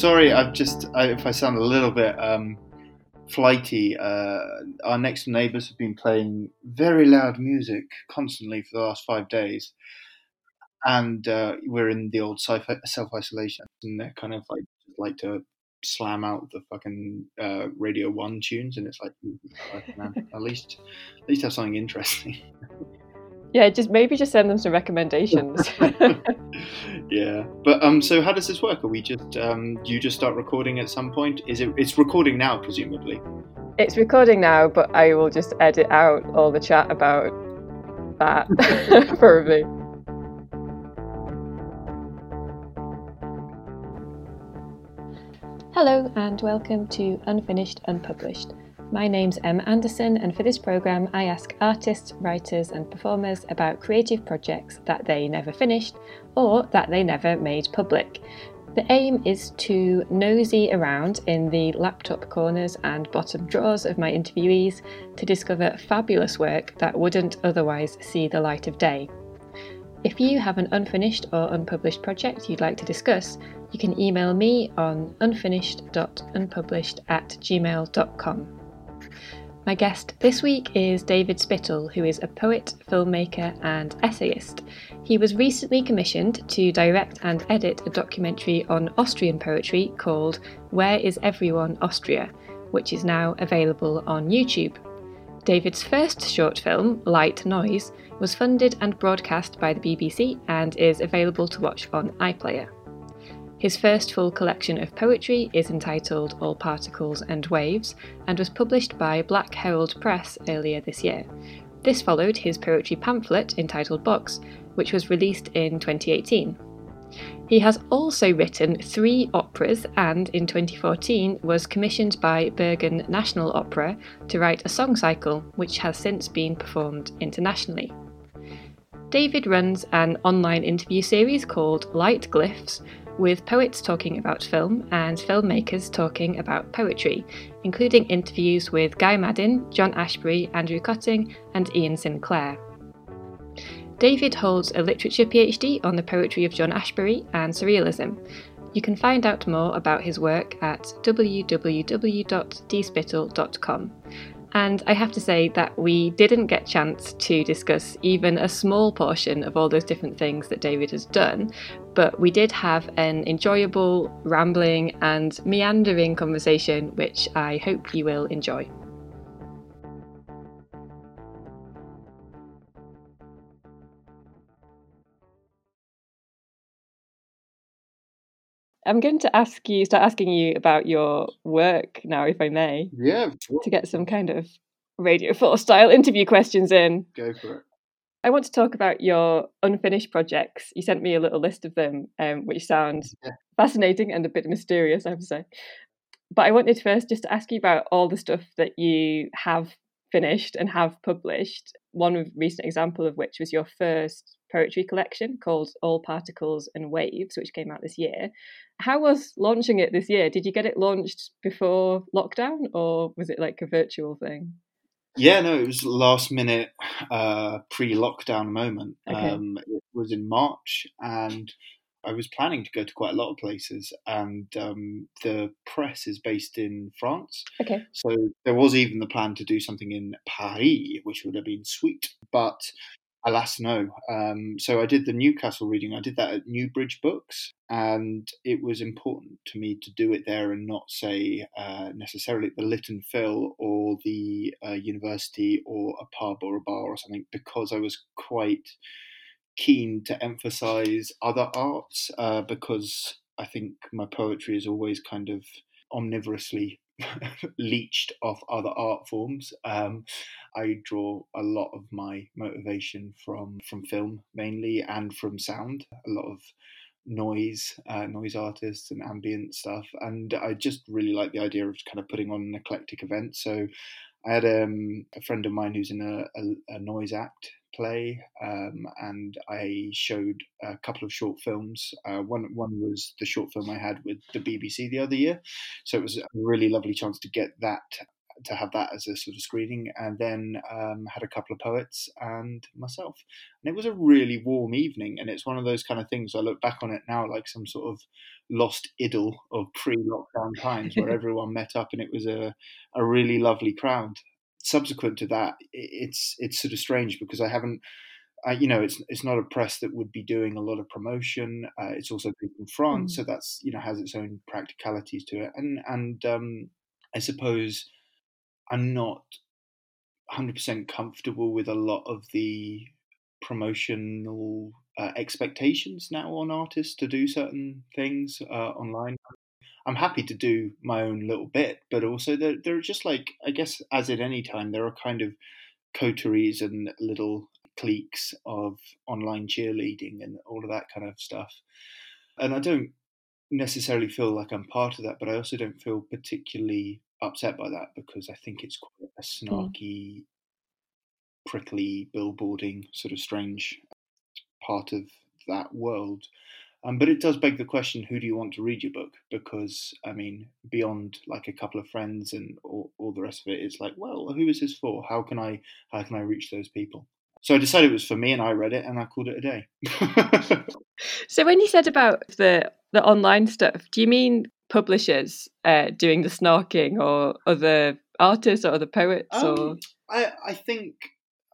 sorry, I've just I, if I sound a little bit um, flighty. Uh, our next neighbours have been playing very loud music constantly for the last five days, and uh, we're in the old self isolation, and they're kind of like like to slam out the fucking uh, Radio One tunes, and it's like, at least at least have something interesting. Yeah, just maybe just send them some recommendations. yeah, but um, so how does this work? Are we just um, do you just start recording at some point? Is it it's recording now, presumably? It's recording now, but I will just edit out all the chat about that, probably. Hello, and welcome to Unfinished Unpublished my name's Emma Anderson, and for this programme, I ask artists, writers, and performers about creative projects that they never finished or that they never made public. The aim is to nosy around in the laptop corners and bottom drawers of my interviewees to discover fabulous work that wouldn't otherwise see the light of day. If you have an unfinished or unpublished project you'd like to discuss, you can email me on unfinished.unpublished at gmail.com. My guest this week is David Spittle, who is a poet, filmmaker, and essayist. He was recently commissioned to direct and edit a documentary on Austrian poetry called Where is Everyone Austria, which is now available on YouTube. David's first short film, Light Noise, was funded and broadcast by the BBC and is available to watch on iPlayer. His first full collection of poetry is entitled All Particles and Waves and was published by Black Herald Press earlier this year. This followed his poetry pamphlet entitled Box, which was released in 2018. He has also written three operas and in 2014 was commissioned by Bergen National Opera to write a song cycle, which has since been performed internationally. David runs an online interview series called Light Glyphs, with poets talking about film and filmmakers talking about poetry, including interviews with Guy Maddin, John Ashbery, Andrew Kötting, and Iain Sinclair. David holds a literature PhD on the poetry of John Ashbery and surrealism. You can find out more about his work at www.dspittle.com. And I have to say that we didn't get chance to discuss even a small portion of all those different things that David has done, but we did have an enjoyable, rambling, and meandering conversation, which I hope you will enjoy. I'm going to ask you, start asking you about your work now, if I may. Yeah. To get some kind of Radio 4 style interview questions in. Go for it. I want to talk about your unfinished projects. You sent me a little list of them, um, which sounds yeah. fascinating and a bit mysterious, I have to say. But I wanted first just to ask you about all the stuff that you have finished and have published. One recent example of which was your first poetry collection called All Particles and Waves, which came out this year. How was launching it this year? Did you get it launched before lockdown or was it like a virtual thing? Yeah, no, it was last minute uh, pre lockdown moment. Okay. Um, it was in March and I was planning to go to quite a lot of places, and um, the press is based in France. Okay. So there was even the plan to do something in Paris, which would have been sweet. But Alas, no. Um, so I did the Newcastle reading. I did that at Newbridge Books, and it was important to me to do it there and not say uh, necessarily the Lit and Phil or the uh, university or a pub or a bar or something because I was quite keen to emphasize other arts uh, because I think my poetry is always kind of omnivorously leached off other art forms. Um, I draw a lot of my motivation from from film mainly and from sound. A lot of noise, uh, noise artists and ambient stuff, and I just really like the idea of kind of putting on an eclectic event. So I had um, a friend of mine who's in a, a, a noise act play, um, and I showed a couple of short films. Uh, one one was the short film I had with the BBC the other year, so it was a really lovely chance to get that to have that as a sort of screening, and then um, had a couple of poets and myself. And it was a really warm evening, and it's one of those kind of things. I look back on it now like some sort of lost idyll of pre-lockdown times where everyone met up, and it was a a really lovely crowd. Subsequent to that, it's it's sort of strange because I haven't uh, you know, it's it's not a press that would be doing a lot of promotion. Uh, it's also based in France, mm. so that's you know has its own practicalities to it. And and um, I suppose I'm not 100% comfortable with a lot of the promotional uh, expectations now on artists to do certain things uh, online. I'm happy to do my own little bit, but also there, there are just like I guess as at any time there are kind of coteries and little cliques of online cheerleading and all of that kind of stuff. And I don't necessarily feel like I'm part of that, but I also don't feel particularly upset by that because I think it's quite a mm. snarky, mm. prickly, billboarding sort of strange part of that world. Um, but it does beg the question: Who do you want to read your book? Because I mean, beyond like a couple of friends and all, all the rest of it, it's like, well, who is this for? How can I how can I reach those people? So I decided it was for me, and I read it, and I called it a day. so when you said about the the online stuff, do you mean publishers uh, doing the snarking, or other artists, or other poets, um, or? I I think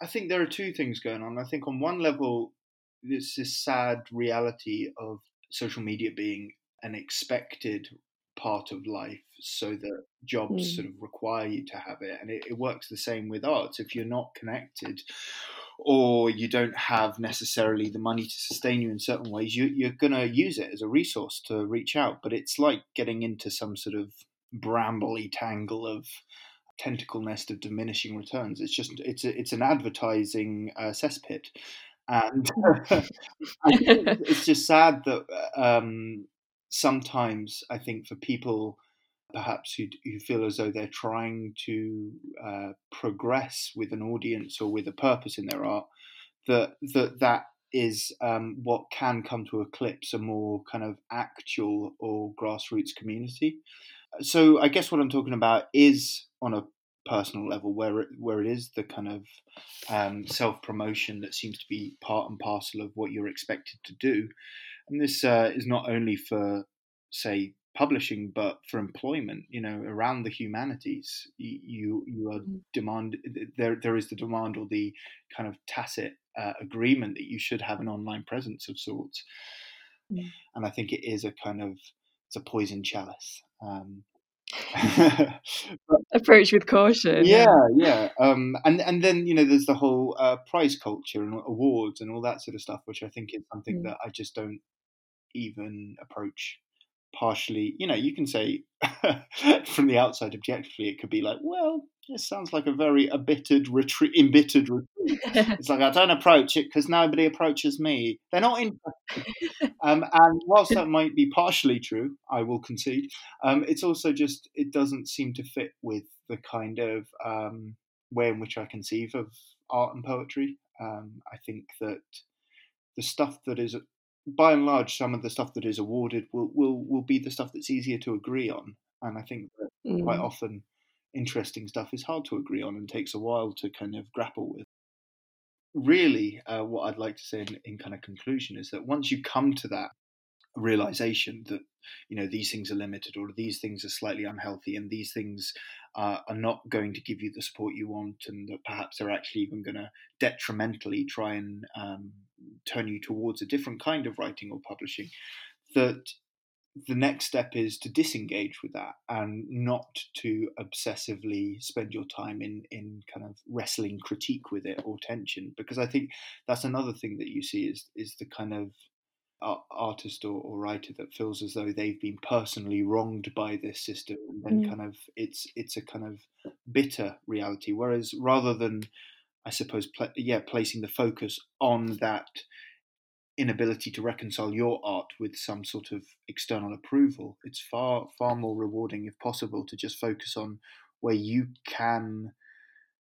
I think there are two things going on. I think on one level, there's this sad reality of social media being an expected part of life so that jobs mm. sort of require you to have it and it, it works the same with arts if you're not connected or you don't have necessarily the money to sustain you in certain ways, you, you're going to use it as a resource to reach out. But it's like getting into some sort of brambly tangle of tentacle nest of diminishing returns. It's just it's a, it's an advertising uh, cesspit, and it's just sad that um, sometimes I think for people perhaps who, who feel as though they're trying to uh, progress with an audience or with a purpose in their art, that that that is um, what can come to eclipse a more kind of actual or grassroots community. So I guess what I'm talking about is on a personal level where it, where it is the kind of um, self promotion that seems to be part and parcel of what you're expected to do, and this uh, is not only for say publishing, but for employment, you know, around the humanities, you you are mm. demand there there is the demand or the kind of tacit uh, agreement that you should have an online presence of sorts, mm. and I think it is a kind of it's a poison chalice. Um, Approach with caution. Yeah, yeah. Um, and and then you know there's the whole uh, prize culture and awards and all that sort of stuff, which I think is something mm. that I just don't even approach partially, you know, you can say from the outside objectively, it could be like, well, this sounds like a very embittered retreat. Embittered retreat. it's like I don't approach it because nobody approaches me. They're not interested. Um, and whilst that might be partially true, I will concede. Um, it's also just it doesn't seem to fit with the kind of um, way in which I conceive of art and poetry. Um, I think that the stuff that is by and large, some of the stuff that is awarded will will will be the stuff that's easier to agree on, and I think that mm. quite often interesting stuff is hard to agree on and takes a while to kind of grapple with. Really, uh, what I'd like to say in, in kind of conclusion is that once you come to that realization that you know these things are limited or these things are slightly unhealthy and these things uh, are not going to give you the support you want and that perhaps they're actually even going to detrimentally try and um, turn you towards a different kind of writing or publishing that the next step is to disengage with that and not to obsessively spend your time in in kind of wrestling critique with it or tension because i think that's another thing that you see is is the kind of artist or, or, writer that feels as though they've been personally wronged by this system and then mm. kind of it's it's a kind of bitter reality whereas rather than i suppose pl- yeah placing the focus on that inability to reconcile your art with some sort of external approval it's far far more rewarding if possible to just focus on where you can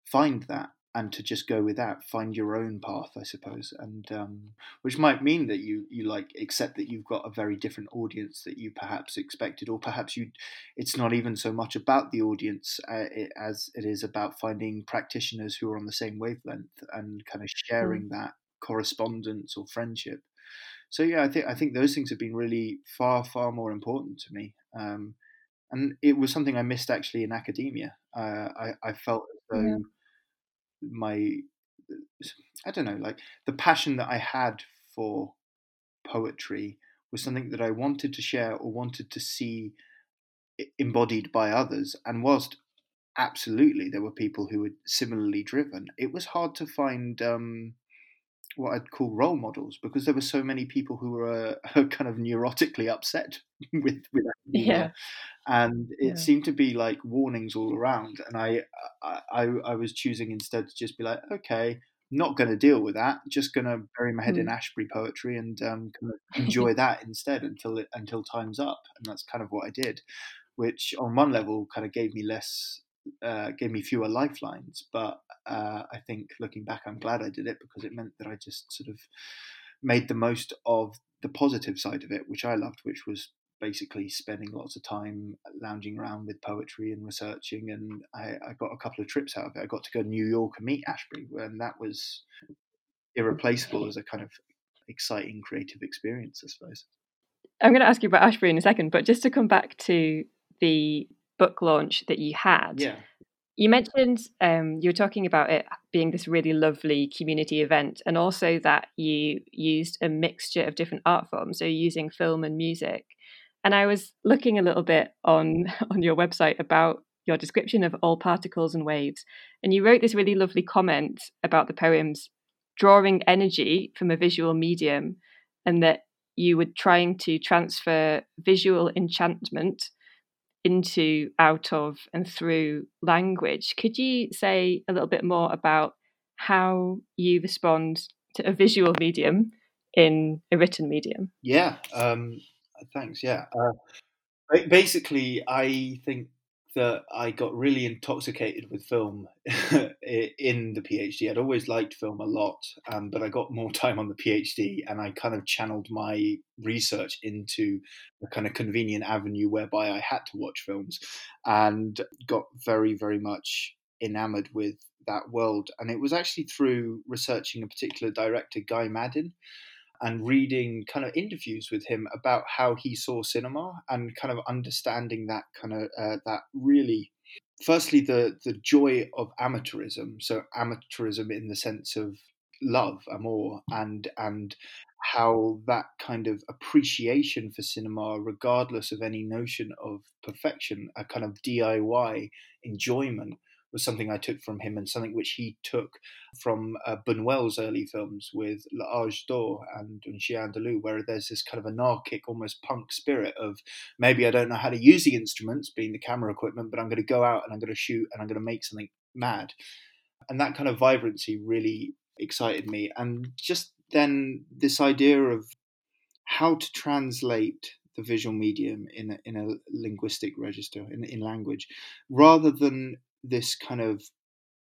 find that and to just go with that, find your own path, I suppose, and um, which might mean that you you like accept that you've got a very different audience that you perhaps expected, or perhaps you, it's not even so much about the audience uh, it, as it is about finding practitioners who are on the same wavelength and kind of sharing mm. that correspondence or friendship. So yeah, I think I think those things have been really far far more important to me. Um, and it was something I missed actually in academia. Uh, I, I felt as though yeah my I don't know, like the passion that I had for poetry was something that I wanted to share or wanted to see embodied by others. And whilst absolutely there were people who were similarly driven, it was hard to find um, what I'd call role models because there were so many people who were uh, kind of neurotically upset with with yeah and it yeah. seemed to be like warnings all around and I, I i was choosing instead to just be like okay not going to deal with that just going to bury my head mm. in ashbery poetry and um, kind of enjoy that instead until it until time's up and that's kind of what i did which on one level kind of gave me less uh, gave me fewer lifelines. But uh, I think looking back, I'm glad I did it because it meant that I just sort of made the most of the positive side of it, which I loved, which was basically spending lots of time lounging around with poetry and researching. And I, I got a couple of trips out of it. I got to go to New York and meet Ashbery, and that was irreplaceable as a kind of exciting creative experience, I suppose. I'm going to ask you about Ashbery in a second, but just to come back to the book launch that you had. Yeah. You mentioned um, you were talking about it being this really lovely community event, and also that you used a mixture of different art forms, so using film and music. And I was looking a little bit on on your website about your description of all particles and waves, and you wrote this really lovely comment about the poems drawing energy from a visual medium, and that you were trying to transfer visual enchantment into, out of, and through language. Could you say a little bit more about how you respond to a visual medium in a written medium? Yeah, um, thanks. Yeah. Uh, basically, I think that I got really intoxicated with film in the PhD. I'd always liked film a lot, um, but I got more time on the PhD and I kind of channeled my research into a kind of convenient avenue whereby I had to watch films and got very, very much enamored with that world. And it was actually through researching a particular director, Guy Maddin and reading kind of interviews with him about how he saw cinema and kind of understanding that kind of uh, that really firstly the the joy of amateurism so amateurism in the sense of love amour and and how that kind of appreciation for cinema regardless of any notion of perfection a kind of diy enjoyment was something I took from him and something which he took from uh, Buñuel's early films with *La L'Âge d'Or and Un Chien where there's this kind of anarchic, almost punk spirit of maybe I don't know how to use the instruments, being the camera equipment, but I'm going to go out and I'm going to shoot and I'm going to make something mad. And that kind of vibrancy really excited me. And just then this idea of how to translate the visual medium in a, in a linguistic register in, in language rather than this kind of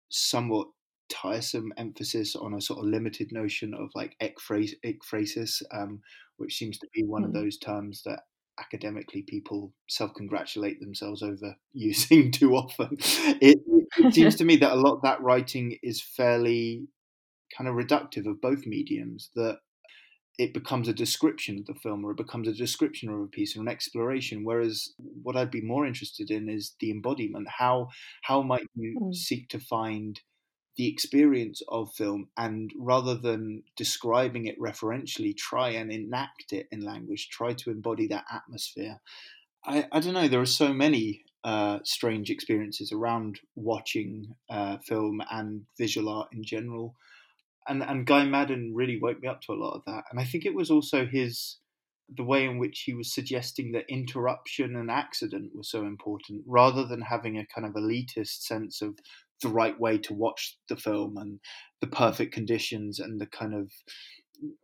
somewhat tiresome emphasis on a sort of limited notion of like ekphrasis, um, which seems to be one mm. of those terms that academically people self-congratulate themselves over using too often. It, it seems to me that a lot of that writing is fairly kind of reductive of both mediums. That it becomes a description of the film or it becomes a description of a piece or an exploration whereas what i'd be more interested in is the embodiment. How how might you mm. seek to find the experience of film and rather than describing it referentially try and enact it in language try to embody that atmosphere? I, I don't know there are so many uh, strange experiences around watching uh, film and visual art in general and and Guy Maddin really woke me up to a lot of that. And I think it was also his the way in which he was suggesting that interruption and accident were so important, rather than having a kind of elitist sense of the right way to watch the film and the perfect conditions and the kind of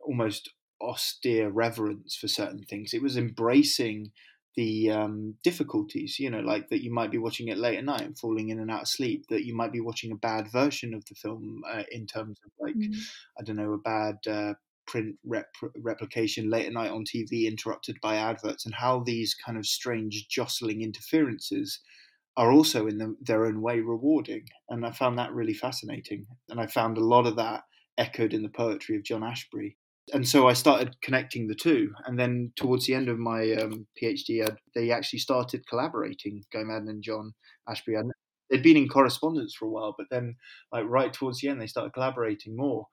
almost austere reverence for certain things. It was embracing the um, difficulties, you know, like that you might be watching it late at night and falling in and out of sleep, that you might be watching a bad version of the film uh, in terms of like, mm. I don't know, a bad uh, print rep- replication late at night on TV interrupted by adverts, and how these kind of strange jostling interferences are also in the, their own way rewarding. And I found that really fascinating. And I found a lot of that echoed in the poetry of John Ashbery and so I started connecting the two. And then towards the end of my um, PhD, I'd, they actually started collaborating, Guy Maddin and John Ashbery. And they'd been in correspondence for a while, but then, like right towards the end, they started collaborating more.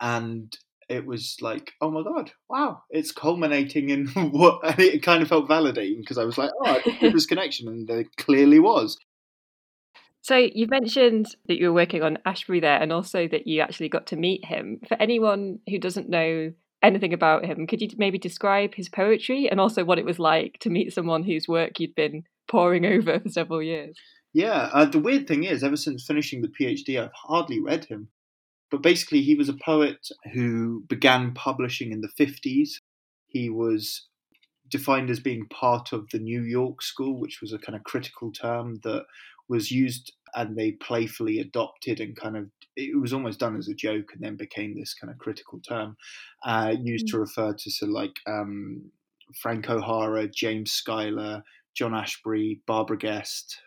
And it was like, oh my god, wow, it's culminating in what? And it kind of felt validating because I was like, oh, I this connection, and there clearly was. So you mentioned that you were working on Ashbery there and also that you actually got to meet him. For anyone who doesn't know anything about him, could you maybe describe his poetry and also what it was like to meet someone whose work you'd been poring over for several years? Yeah, uh, the weird thing is, ever since finishing the PhD, I've hardly read him. But basically, he was a poet who began publishing in the 50s. He was defined as being part of the New York School, which was a kind of critical term that was used and they playfully adopted and kind of it was almost done as a joke and then became this kind of critical term uh, used mm-hmm. to mm. refer to sort of like um, Frank O'Hara, James Schuyler, John Ashbery, Barbara Guest.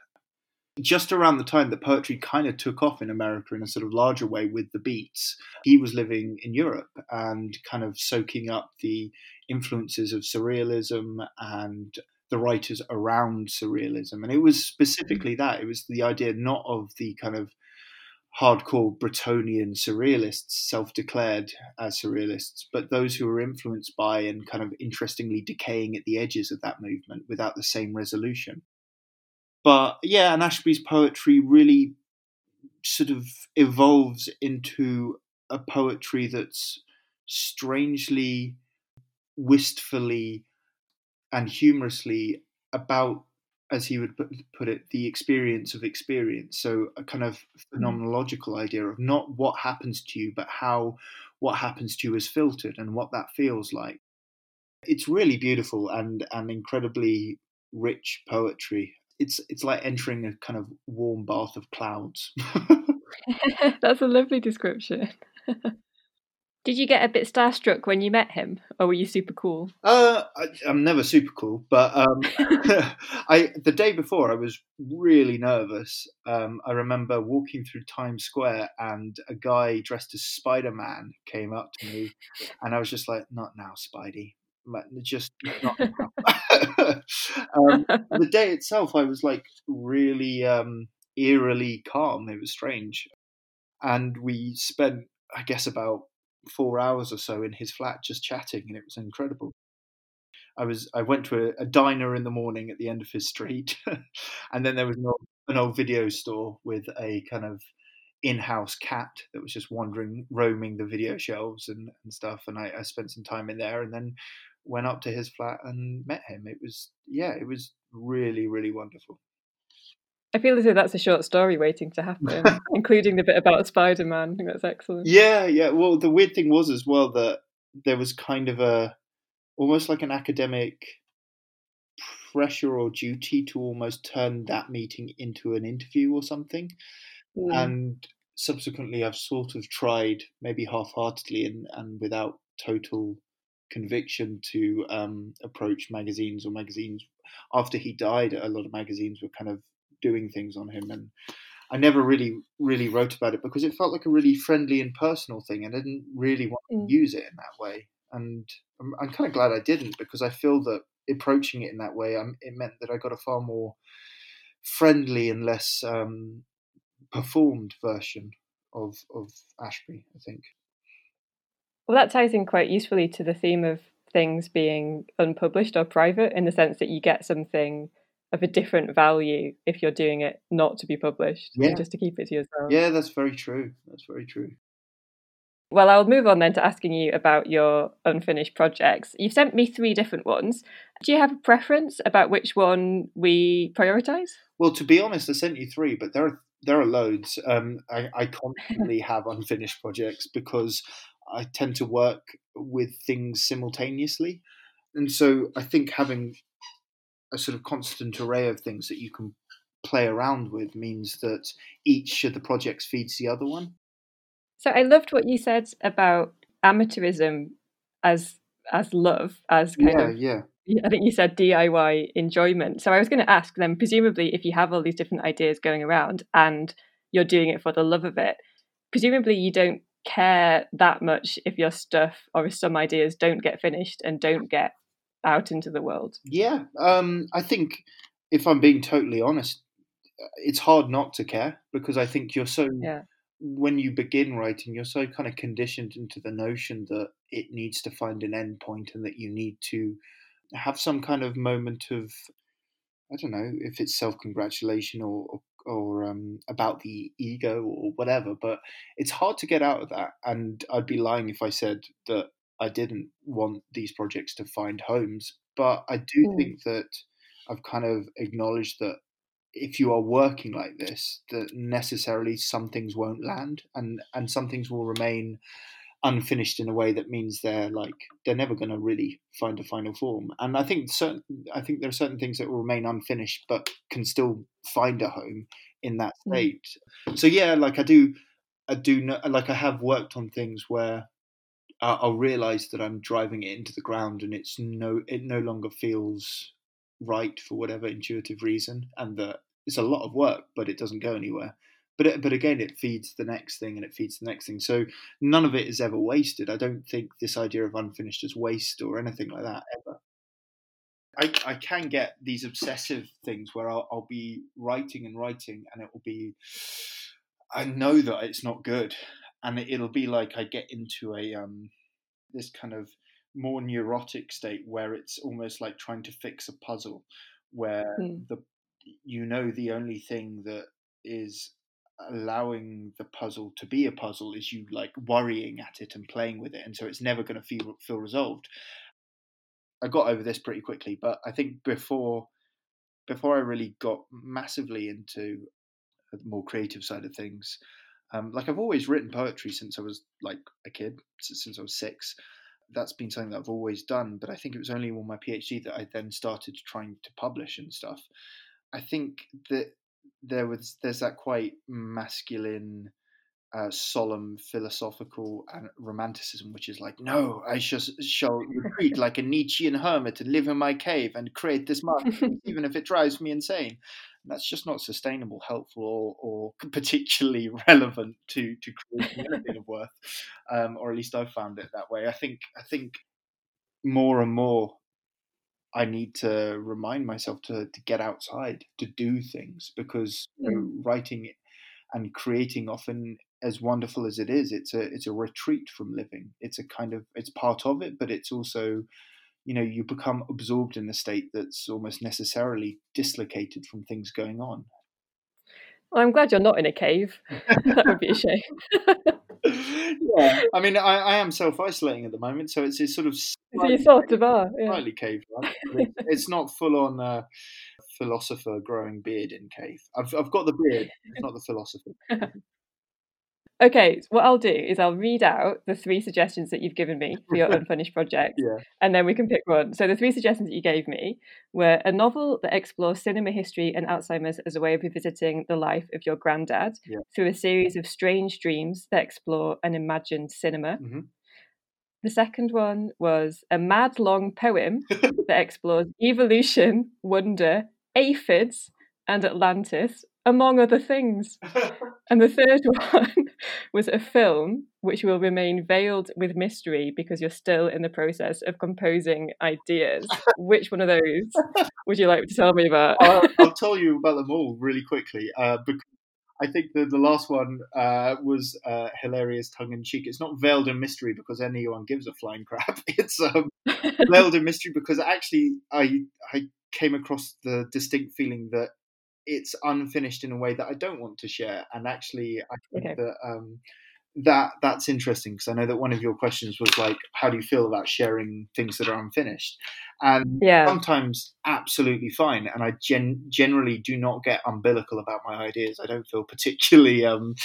Just around the time that poetry kind of took off in America in a sort of larger way with the Beats, he was living in Europe and kind of soaking up the influences of surrealism and the writers around surrealism. And it was specifically mm. that. It was the idea not of the kind of hardcore Bretonian surrealists, self declared as surrealists, but those who were influenced by and kind of interestingly decaying at the edges of that movement without the same resolution. But yeah, and Ashbery's poetry really sort of evolves into a poetry that's strangely, wistfully and humorously about as he would put it, the experience of experience. So a kind of mm. phenomenological idea of not what happens to you, but how what happens to you is filtered and what that feels like. It's really beautiful and and incredibly rich poetry. It's it's like entering a kind of warm bath of clouds. That's a lovely description. Did you get a bit starstruck when you met him, or were you super cool? Uh, I, am never super cool, but um, I the day before I was really nervous. Um, I remember walking through Times Square and a guy dressed as Spider Man came up to me, and I was just like, "Not now, Spidey." Just not um, the day itself, I was like really um, eerily calm. It was strange, and we spent, I guess, about four hours or so in his flat just chatting, and it was incredible. I was I went to a, a diner in the morning at the end of his street, and then there was an old, an old video store with a kind of in-house cat that was just wandering, roaming the video shelves and, and stuff. And I, I spent some time in there, and then went up to his flat and met him. It was yeah, it was really really wonderful. I feel as though that's a short story waiting to happen, including the bit about Spider Man. I think that's excellent. Yeah, yeah. Well, the weird thing was as well that there was kind of a almost like an academic pressure or duty to almost turn that meeting into an interview or something. And subsequently, I've sort of tried, maybe half heartedly and, and without total conviction, to um, approach magazines or magazines. After he died, a lot of magazines were kind of doing things on him, and I never really really wrote about it because it felt like a really friendly and personal thing, and I didn't really want to mm. use it in that way. And I'm, I'm kind of glad I didn't because I feel that approaching it in that way, um, it meant that I got a far more friendly and less um, performed version of of Ashbery. I think. Well, that ties in quite usefully to the theme of things being unpublished or private in the sense that you get something of a different value if you're doing it not to be published yeah. just to keep it to yourself. Yeah, that's very true. That's very true. Well, I'll move on then to asking you about your unfinished projects. You've sent me three different ones. Do you have a preference about which one we prioritise? Well, to be honest, I sent you three, but there are there are loads. Um, I, I constantly have unfinished projects because I tend to work with things simultaneously, and so I think having a sort of constant array of things that you can play around with means that each of the projects feeds the other one. So I loved what you said about amateurism as as love, as kind yeah, of yeah. I think you said DIY enjoyment. So I was going to ask them, presumably, if you have all these different ideas going around and you're doing it for the love of it, presumably you don't care that much if your stuff or if some ideas don't get finished and don't get out into the world. Yeah, um, I think if I'm being totally honest, it's hard not to care because I think you're so. Yeah. When you begin writing, you're so kind of conditioned into the notion that it needs to find an end point and that you need to have some kind of moment of I don't know if it's self congratulation or, or or um, about the ego or whatever, but it's hard to get out of that. And I'd be lying if I said that I didn't want these projects to find homes. But I do mm. think that I've kind of acknowledged that if you are working like this, that necessarily some things won't land and, and some things will remain unfinished in a way that means they're like they're never going to really find a final form and i think certain i think there are certain things that will remain unfinished but can still find a home in that mm. state mm. so yeah like i do i do know, like i have worked on things where i'll realize that i'm driving it into the ground and it's no it no longer feels right for whatever intuitive reason and that it's a lot of work but it doesn't go anywhere but it, but again, it feeds the next thing and it feeds the next thing. So none of it is ever wasted. I don't think this idea of unfinished is waste or anything like that ever. I, I can get these obsessive things where I'll, I'll be writing and writing, and it will be, I know that it's not good, and it, will be like I get into a um, this kind of more neurotic state where it's almost like trying to fix a puzzle, where mm. the you know the only thing that is allowing the puzzle to be a puzzle is you like worrying at it and playing with it and so it's never going to feel feel resolved i got over this pretty quickly but i think before before i really got massively into the more creative side of things um, like i've always written poetry since i was like a kid since i was six. That's been something that i've always done but i think it was only on my phd that i then started trying to publish and stuff. I think that there was there's that quite masculine, uh, solemn, philosophical and romanticism, which is like, no, I shall shall retreat like a Nietzschean hermit and live in my cave and create this masterpiece, even if it drives me insane. And that's just not sustainable, helpful, or, or particularly relevant to to creating anything of worth, um, or at least I've found it that way. I think I think more and more I need to remind myself to, to get outside, to do things, because you know, mm. writing and creating often as wonderful as it is, it's a it's a retreat from living. It's a kind of it's part of it, but it's also, you know, you become absorbed in a state that's almost necessarily dislocated from things going on. Well, I'm glad you're not in a cave. that would be a shame. yeah, I mean, I, I am self isolating at the moment, so it's, a sort of slightly, so sort of are, yeah. slightly cave. Right? it's not full on uh, philosopher growing beard in cave. I've I've got the beard, it's not the philosopher. Okay, what I'll do is I'll read out the three suggestions that you've given me for your unfinished project, yeah. and then we can pick one. So the three suggestions that you gave me were a novel that explores cinema history and Alzheimer's as a way of revisiting the life of your granddad yeah. through a series of strange dreams that explore an imagined cinema. Mm-hmm. The second one was a mad long poem that explores evolution, wonder, aphids, and Atlantis among other things. and the third one was a film which will remain veiled with mystery because you're still in the process of composing ideas. which one of those would you like to tell me about? I'll, I'll, tell you about them all really quickly. Uh, because I think the, the last one uh, was uh, hilarious, tongue in cheek. It's not veiled in mystery because anyone gives a flying crap. It's um, veiled in mystery because actually I I came across the distinct feeling that it's unfinished in a way that I don't want to share. And actually, I think okay. that um, that that's interesting because I know that one of your questions was like, how do you feel about sharing things that are unfinished? And yeah. sometimes absolutely fine. And I gen- generally do not get umbilical about my ideas. I don't feel particularly um,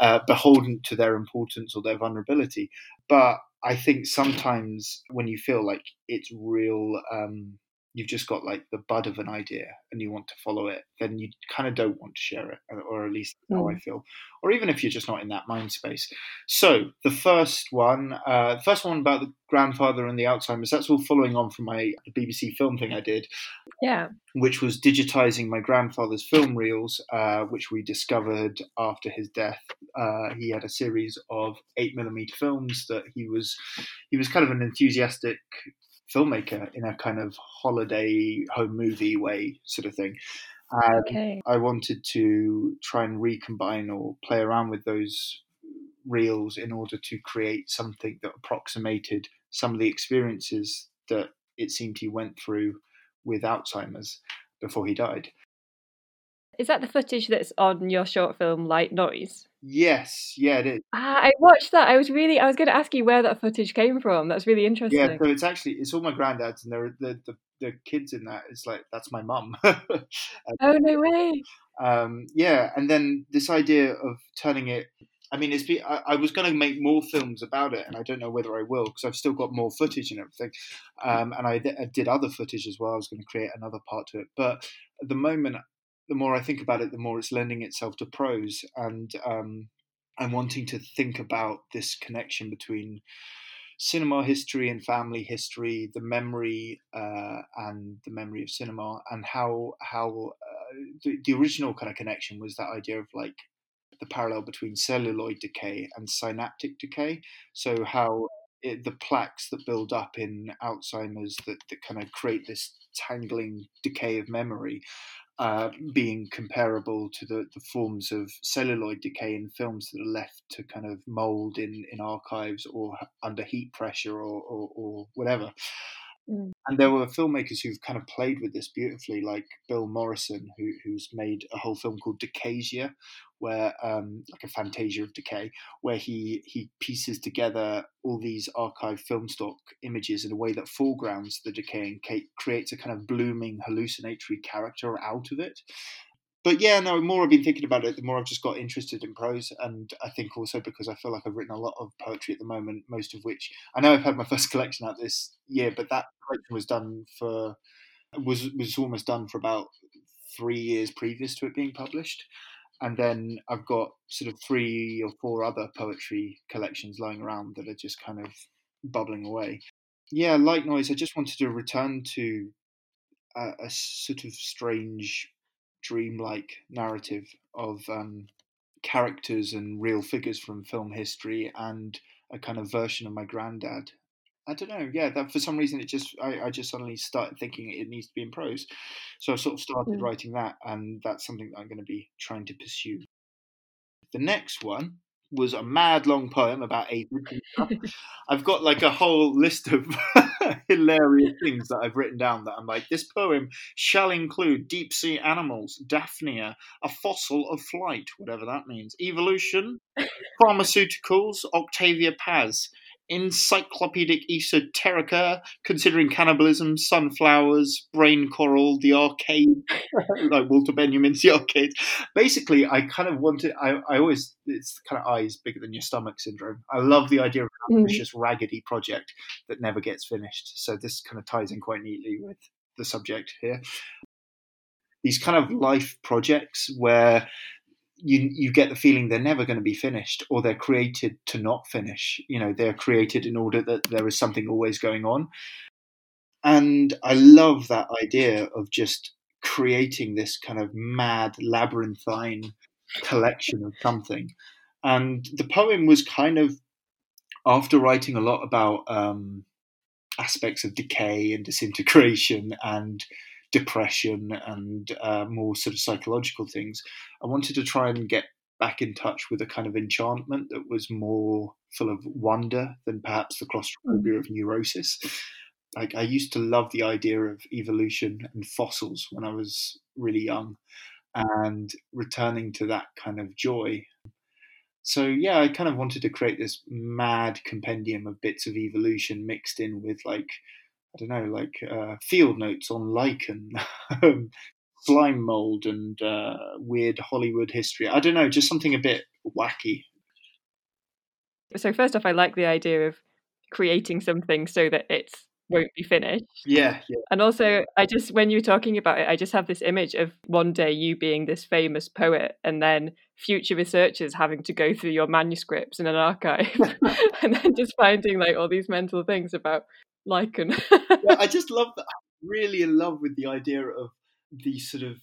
uh, beholden to their importance or their vulnerability. But I think sometimes when you feel like it's real. Um, you've just got like the bud of an idea and you want to follow it, then you kind of don't want to share it, or at least mm. how I mm. feel. Or even if you're just not in that mind space. So the first one, uh, the first one about the grandfather and the Alzheimer's, that's all following on from my BBC film thing I did. Yeah. Which was digitizing my grandfather's film reels, uh, which we discovered after his death. Uh, he had a series of eight millimeter films that he was he was kind of an enthusiastic filmmaker in a kind of holiday home movie way sort of thing. And okay. I wanted to try and recombine or play around with those reels in order to create something that approximated some of the experiences that it seemed he went through with Alzheimer's before he died. Is that the footage that's on your short film Light Noise? Yes, yeah, it is. Ah, I watched that. I was really, I was going to ask you where that footage came from. That's really interesting. Yeah, so it's actually it's all my granddad's, and they're, the the the kids in that. It's like that's my mum. oh no way! Um, yeah, and then this idea of turning it. I mean, it's. Be, I, I was going to make more films about it, and I don't know whether I will because I've still got more footage and everything. Um, and I, I did other footage as well. I was going to create another part to it, but at the moment the more I think about it, the more it's lending itself to prose, and um, I'm wanting to think about this connection between cinema history and family history, the memory uh, and the memory of cinema, and how how uh, the, the original kind of connection was that idea of like the parallel between celluloid decay and synaptic decay. So how it, the plaques that build up in Alzheimer's that, that kind of create this tangling decay of memory uh, being comparable to the, the forms of celluloid decay in films that are left to kind of mold in, in archives or under heat pressure or, or, or whatever. Mm. And there were filmmakers who've kind of played with this beautifully, like Bill Morrison, who, who's made a whole film called Decasia, where um, like a Fantasia of Decay, where he he pieces together all these archive film stock images in a way that foregrounds the decay and creates a kind of blooming hallucinatory character out of it but yeah, no, the more I've been thinking about it, the more I've just got interested in prose. And I think also because I feel like I've written a lot of poetry at the moment, most of which I know I've had my first collection out this year, but that collection was done for was was almost done for about three years previous to it being published. And then I've got sort of three or four other poetry collections lying around that are just kind of bubbling away. Yeah, Light Noise, I just wanted to return to a, a sort of strange dreamlike narrative of um, characters and real figures from film history and a kind of version of my granddad. I don't know. Yeah, that for some reason it just I, I just suddenly started thinking it needs to be in prose, so I sort of started mm. writing that, and that's something that I'm going to be trying to pursue. The next one was a mad long poem about Abe. I've got like a whole list of hilarious things that I've written down that I'm like, this poem shall include deep sea animals, Daphnia, a fossil of flight, whatever that means, evolution, pharmaceuticals, Octavio Paz, encyclopedic esoterica, considering cannibalism, sunflowers, brain coral, the arcade, like Walter Benjamin's The Arcade. Basically, I kind of wanted, I, I always, it's kind of eyes bigger than your stomach syndrome. I love the idea of an ambitious, mm. raggedy project that never gets finished. So this kind of ties in quite neatly with the subject here. These kind of life projects where you you get the feeling they're never going to be finished or they're created to not finish. You know they're created in order that there is something always going on. And i love that idea of just creating this kind of mad labyrinthine collection of something. And the poem was kind of after writing a lot about um, aspects of decay and disintegration and depression and uh, more sort of psychological things, I wanted to try and get back in touch with a kind of enchantment that was more full of wonder than perhaps the claustrophobia of neurosis. Like I used to love the idea of evolution and fossils when I was really young, and returning to that kind of joy. So yeah, I kind of wanted to create this mad compendium of bits of evolution mixed in with like I don't know, like uh, field notes on lichen, um, slime mold, and uh, weird Hollywood history. I don't know, just something a bit wacky. So first off, I like the idea of creating something so that it won't be finished. Yeah, yeah. And also, I just, when you were talking about it, I just have this image of one day you being this famous poet and then future researchers having to go through your manuscripts in an archive and then just finding like all these mental things about lichen. yeah, I just love that. I'm really in love with the idea of the sort of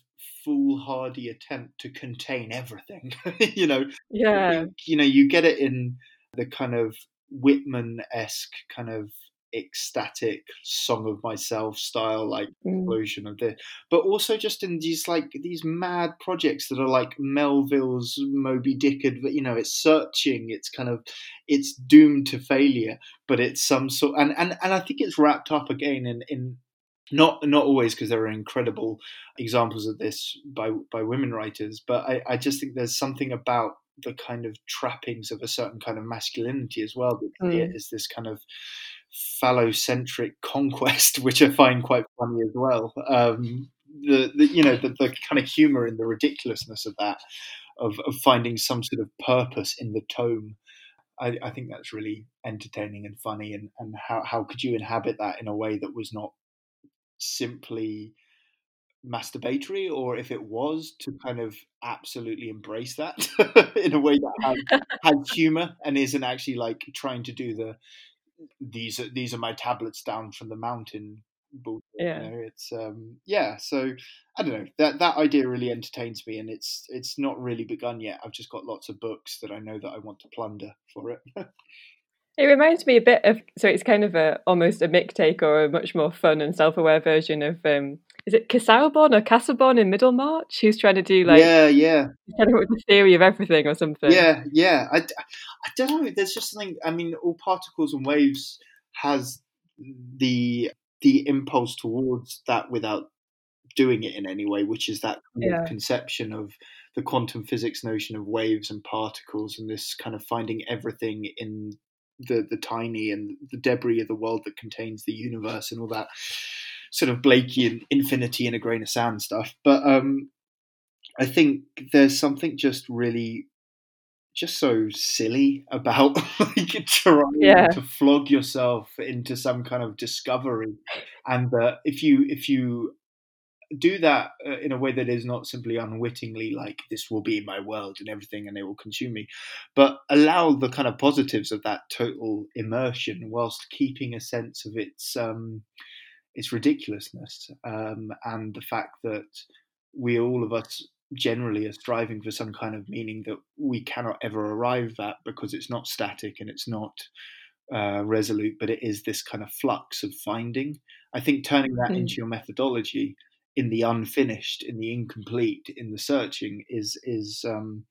foolhardy attempt to contain everything. you know, yeah, you know, you get it in the kind of Whitman esque kind of ecstatic song of myself style like mm. version of this but also just in these like these mad projects that are like melville's moby dick but you know it's searching it's kind of it's doomed to failure but it's some sort and and, and i think it's wrapped up again in in not not always because there are incredible examples of this by by women writers but i i just think there's something about the kind of trappings of a certain kind of masculinity as well. Mm. It is this kind of phallocentric conquest, which I find quite funny as well. Um, the, the, you know the, the kind of humor and the ridiculousness of that, of, of finding some sort of purpose in the tome. I, I think that's really entertaining and funny. And, and how, how could you inhabit that in a way that was not simply masturbatory or if it was to kind of absolutely embrace that in a way that had, had humor and isn't actually like trying to do the these are these are my tablets down from the mountain bullshit, yeah. You know? It's um yeah, so I don't know. That that idea really entertains me and it's it's not really begun yet. I've just got lots of books that I know that I want to plunder for it. It reminds me a bit of so it's kind of a almost a Mick take or a much more fun and self aware version of um is it Casaubon or Casaubon in Middlemarch who's trying to do like yeah yeah. kind of the theory of everything or something. Yeah yeah. I, I don't know there's just something I mean all particles and waves has the the impulse towards that without doing it in any way which is that yeah. conception of the quantum physics notion of waves and particles and this kind of finding everything in the the tiny and the debris of the world that contains the universe and all that sort of Blakean infinity in a grain of sand stuff. But um, I think there's something just really just so silly about like trying yeah. to flog yourself into some kind of discovery and that if you if you do that uh, in a way that is not simply unwittingly like this will be my world and everything and it will consume me but allow the kind of positives of that total immersion whilst keeping a sense of its um its ridiculousness um, and the fact that we all of us generally are striving for some kind of meaning that we cannot ever arrive at because it's not static and it's not uh, resolute, but it is this kind of flux of finding. I think turning that mm. into your methodology in the unfinished, in the incomplete, in the searching is is um,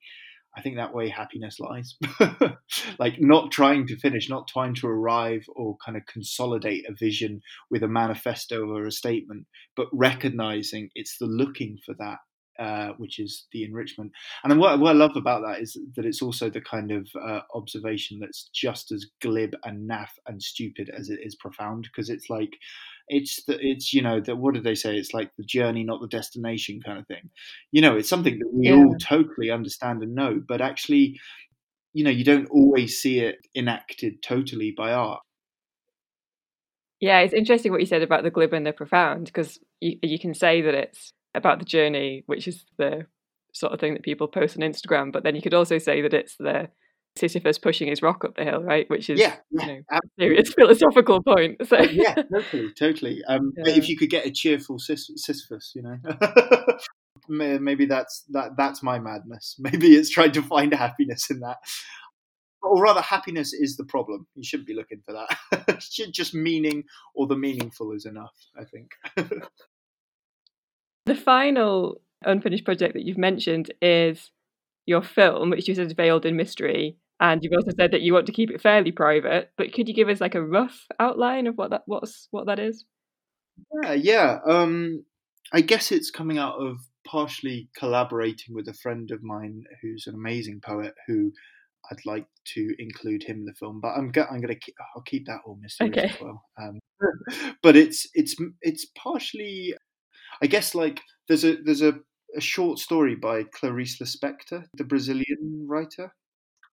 I think that way happiness lies. like not trying to finish, not trying to arrive or kind of consolidate a vision with a manifesto or a statement, but recognizing it's the looking for that uh, which is the enrichment. And what, what, I love about that is that it's also the kind of uh, observation that's just as glib and naff and stupid as it is profound because it's like it's the it's you know that what do they say it's like the journey not the destination kind of thing you know it's something that we yeah. all totally understand and know but actually you know you don't always see it enacted totally by art yeah it's interesting what you said about the glib and the profound because you, you can say that it's about the journey, which is the sort of thing that people post on Instagram. But then you could also say that it's the Sisyphus pushing his rock up the hill, right? Which is yeah, yeah you know, serious philosophical point. So yeah, totally, totally. Um, yeah. If you could get a cheerful Sisyphus, you know. Maybe that's that. That's my madness. Maybe it's trying to find happiness in that, or rather, happiness is the problem. You shouldn't be looking for that. just meaning or the meaningful is enough. I think. The final unfinished project that you've mentioned is your film, which you said is veiled in mystery. And you've also said that you want to keep it fairly private, but could you give us like a rough outline of what that what's what that is? Yeah, yeah. Um, I guess it's coming out of partially collaborating with a friend of mine who's an amazing poet who I'd like to include him in the film, but I'm go- I'm gonna keep, I'll keep that all mystery okay. as well. Um, but it's it's it's partially I guess like there's a there's a, a short story by Clarice Lispector, the Brazilian writer,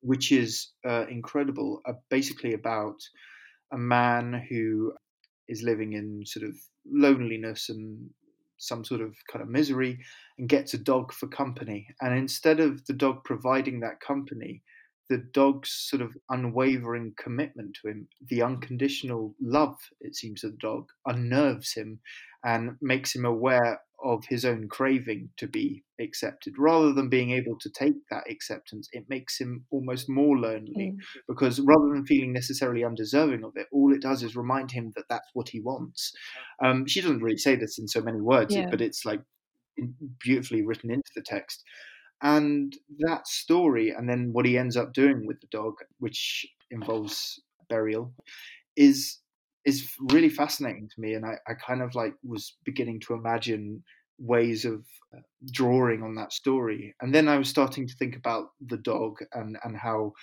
which is uh, incredible. Uh, basically about a man who is living in sort of loneliness and some sort of kind of misery and gets a dog for company. And instead of the dog providing that company, the dog's sort of unwavering commitment to him, the unconditional love, it seems, of the dog, unnerves him and makes him aware of his own craving to be accepted. Rather than being able to take that acceptance, it makes him almost more lonely mm. because rather than feeling necessarily undeserving of it, all it does is remind him that that's what he wants. Um, she doesn't really say this in so many words, yeah. but it's like beautifully written into the text. And that story, and then what he ends up doing with the dog, which involves burial, is is really fascinating to me. And I, I kind of like was beginning to imagine ways of uh, drawing on that story. And then I was starting to think about the dog and and how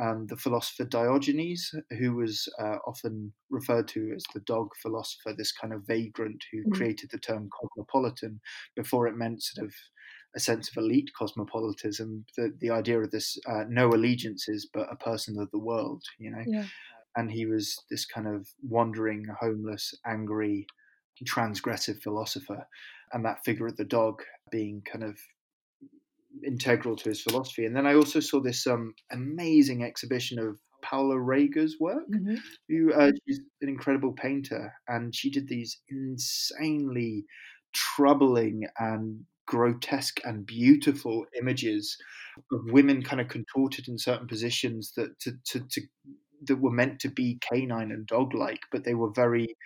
um, the philosopher Diogenes, who was uh, often referred to as the dog philosopher, this kind of vagrant who mm-hmm. created the term cosmopolitan before it meant sort of a sense of elite cosmopolitanism, the, the idea of this uh, no allegiances but a person of the world, you know. Yeah. And he was this kind of wandering, homeless, angry, transgressive philosopher, and that figure of the dog being kind of integral to his philosophy. And then I also saw this um, amazing exhibition of Paula Rego's work, mm-hmm. who uh, she's an incredible painter, and she did these insanely troubling and grotesque and beautiful images of women kind of contorted in certain positions that to, to, to that were meant to be canine and dog like, but they were very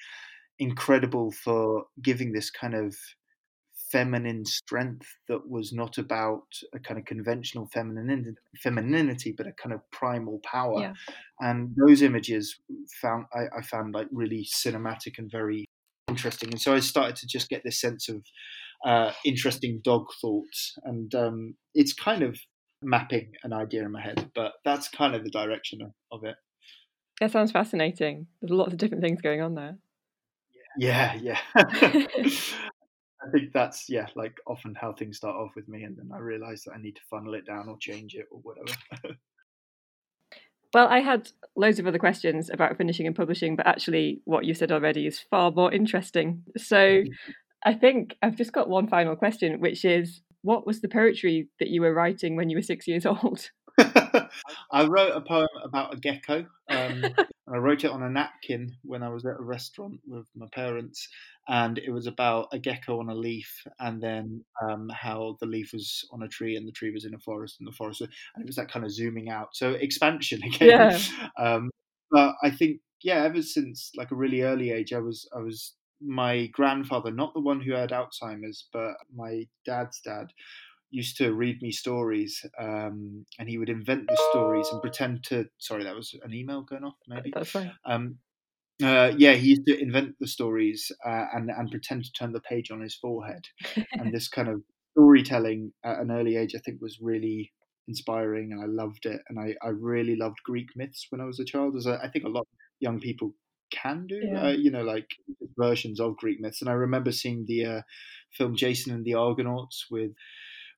incredible for giving this kind of feminine strength that was not about a kind of conventional femininity, femininity but a kind of primal power. Yeah. And those images found I, I found like really cinematic and very interesting. And so I started to just get this sense of uh, interesting dog thoughts, and um, it's kind of mapping an idea in my head. But that's kind of the direction of, of it. That sounds fascinating. There's lots of different things going on there. Yeah, yeah. I think that's yeah, like often how things start off with me, and then I realise that I need to funnel it down or change it or whatever. well, I had loads of other questions about finishing and publishing, but actually, what you said already is far more interesting. So, I think I've just got one final question, which is what was the poetry that you were writing when you were six years old? I wrote a poem about a gecko. Um, I wrote it on a napkin when I was at a restaurant with my parents, and it was about a gecko on a leaf, and then um, how the leaf was on a tree, and the tree was in a forest, and the forest, was, and it was that kind of zooming out. So expansion again. Yeah. Um, but I think yeah, ever since like a really early age, I was I was my grandfather, not the one who had Alzheimer's, but my dad's dad, used to read me stories, um, and he would invent the stories and pretend to. Sorry, that was an email going off. Maybe that's fine. Um, uh, yeah, he used to invent the stories uh, and and pretend to turn the page on his forehead, and this kind of storytelling at an early age, I think, was really inspiring, and I loved it. And I, I really loved Greek myths when I was a child, as I, I think a lot of young people can do, yeah. uh, you know, like versions of Greek myths. And I remember seeing the uh, film Jason and the Argonauts with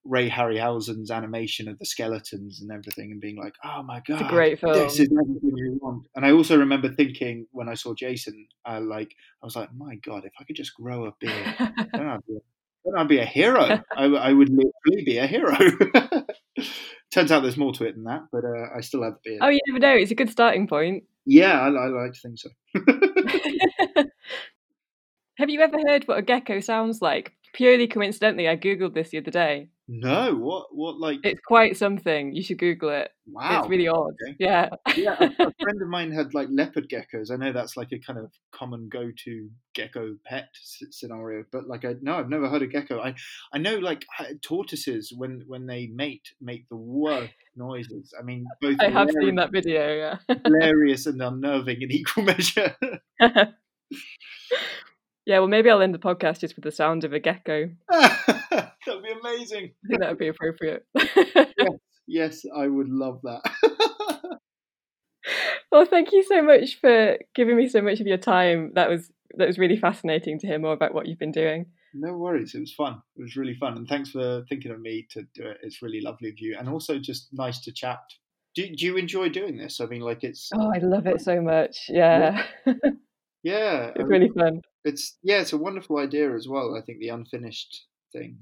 Ray Harryhausen's animation of the skeletons and everything, and being like, "Oh my god, it's a great film! This is everything you want." And I also remember thinking when I saw Jason, uh, like I was like, "My god, if I could just grow a beard, then I'd be, then I'd be a hero. I, I would literally be a hero." Turns out there's more to it than that, but uh, I still have the beard. Oh, you never know. It's a good starting point. Yeah, I, I like to think so. have you ever heard what a gecko sounds like? Purely coincidentally, I googled this the other day. No, what what like? It's quite something. You should Google it. Wow, it's really odd. Okay. Yeah, yeah. A, a, friend of mine had like leopard geckos. I know that's like a kind of common go-to gecko pet scenario, but like I no, I've never heard of gecko. I I know like tortoises when when they mate make the worst noises. I mean, both I have seen that video. Yeah, hilarious and unnerving in equal measure. Yeah, well, maybe I'll end the podcast just with the sound of a gecko. That'd be amazing. I think that would be appropriate. yes, yes, I would love that. well, thank you so much for giving me so much of your time. That was that was really fascinating to hear more about what you've been doing. No worries. It was fun. It was really fun, and thanks for thinking of me to do it. It's really lovely of you, and also just nice to chat. Do, do you enjoy doing this? I mean, like it's. Oh, I love it so much. Yeah. Yeah. It's really fun. It's yeah, it's a wonderful idea as well. I think the unfinished thing.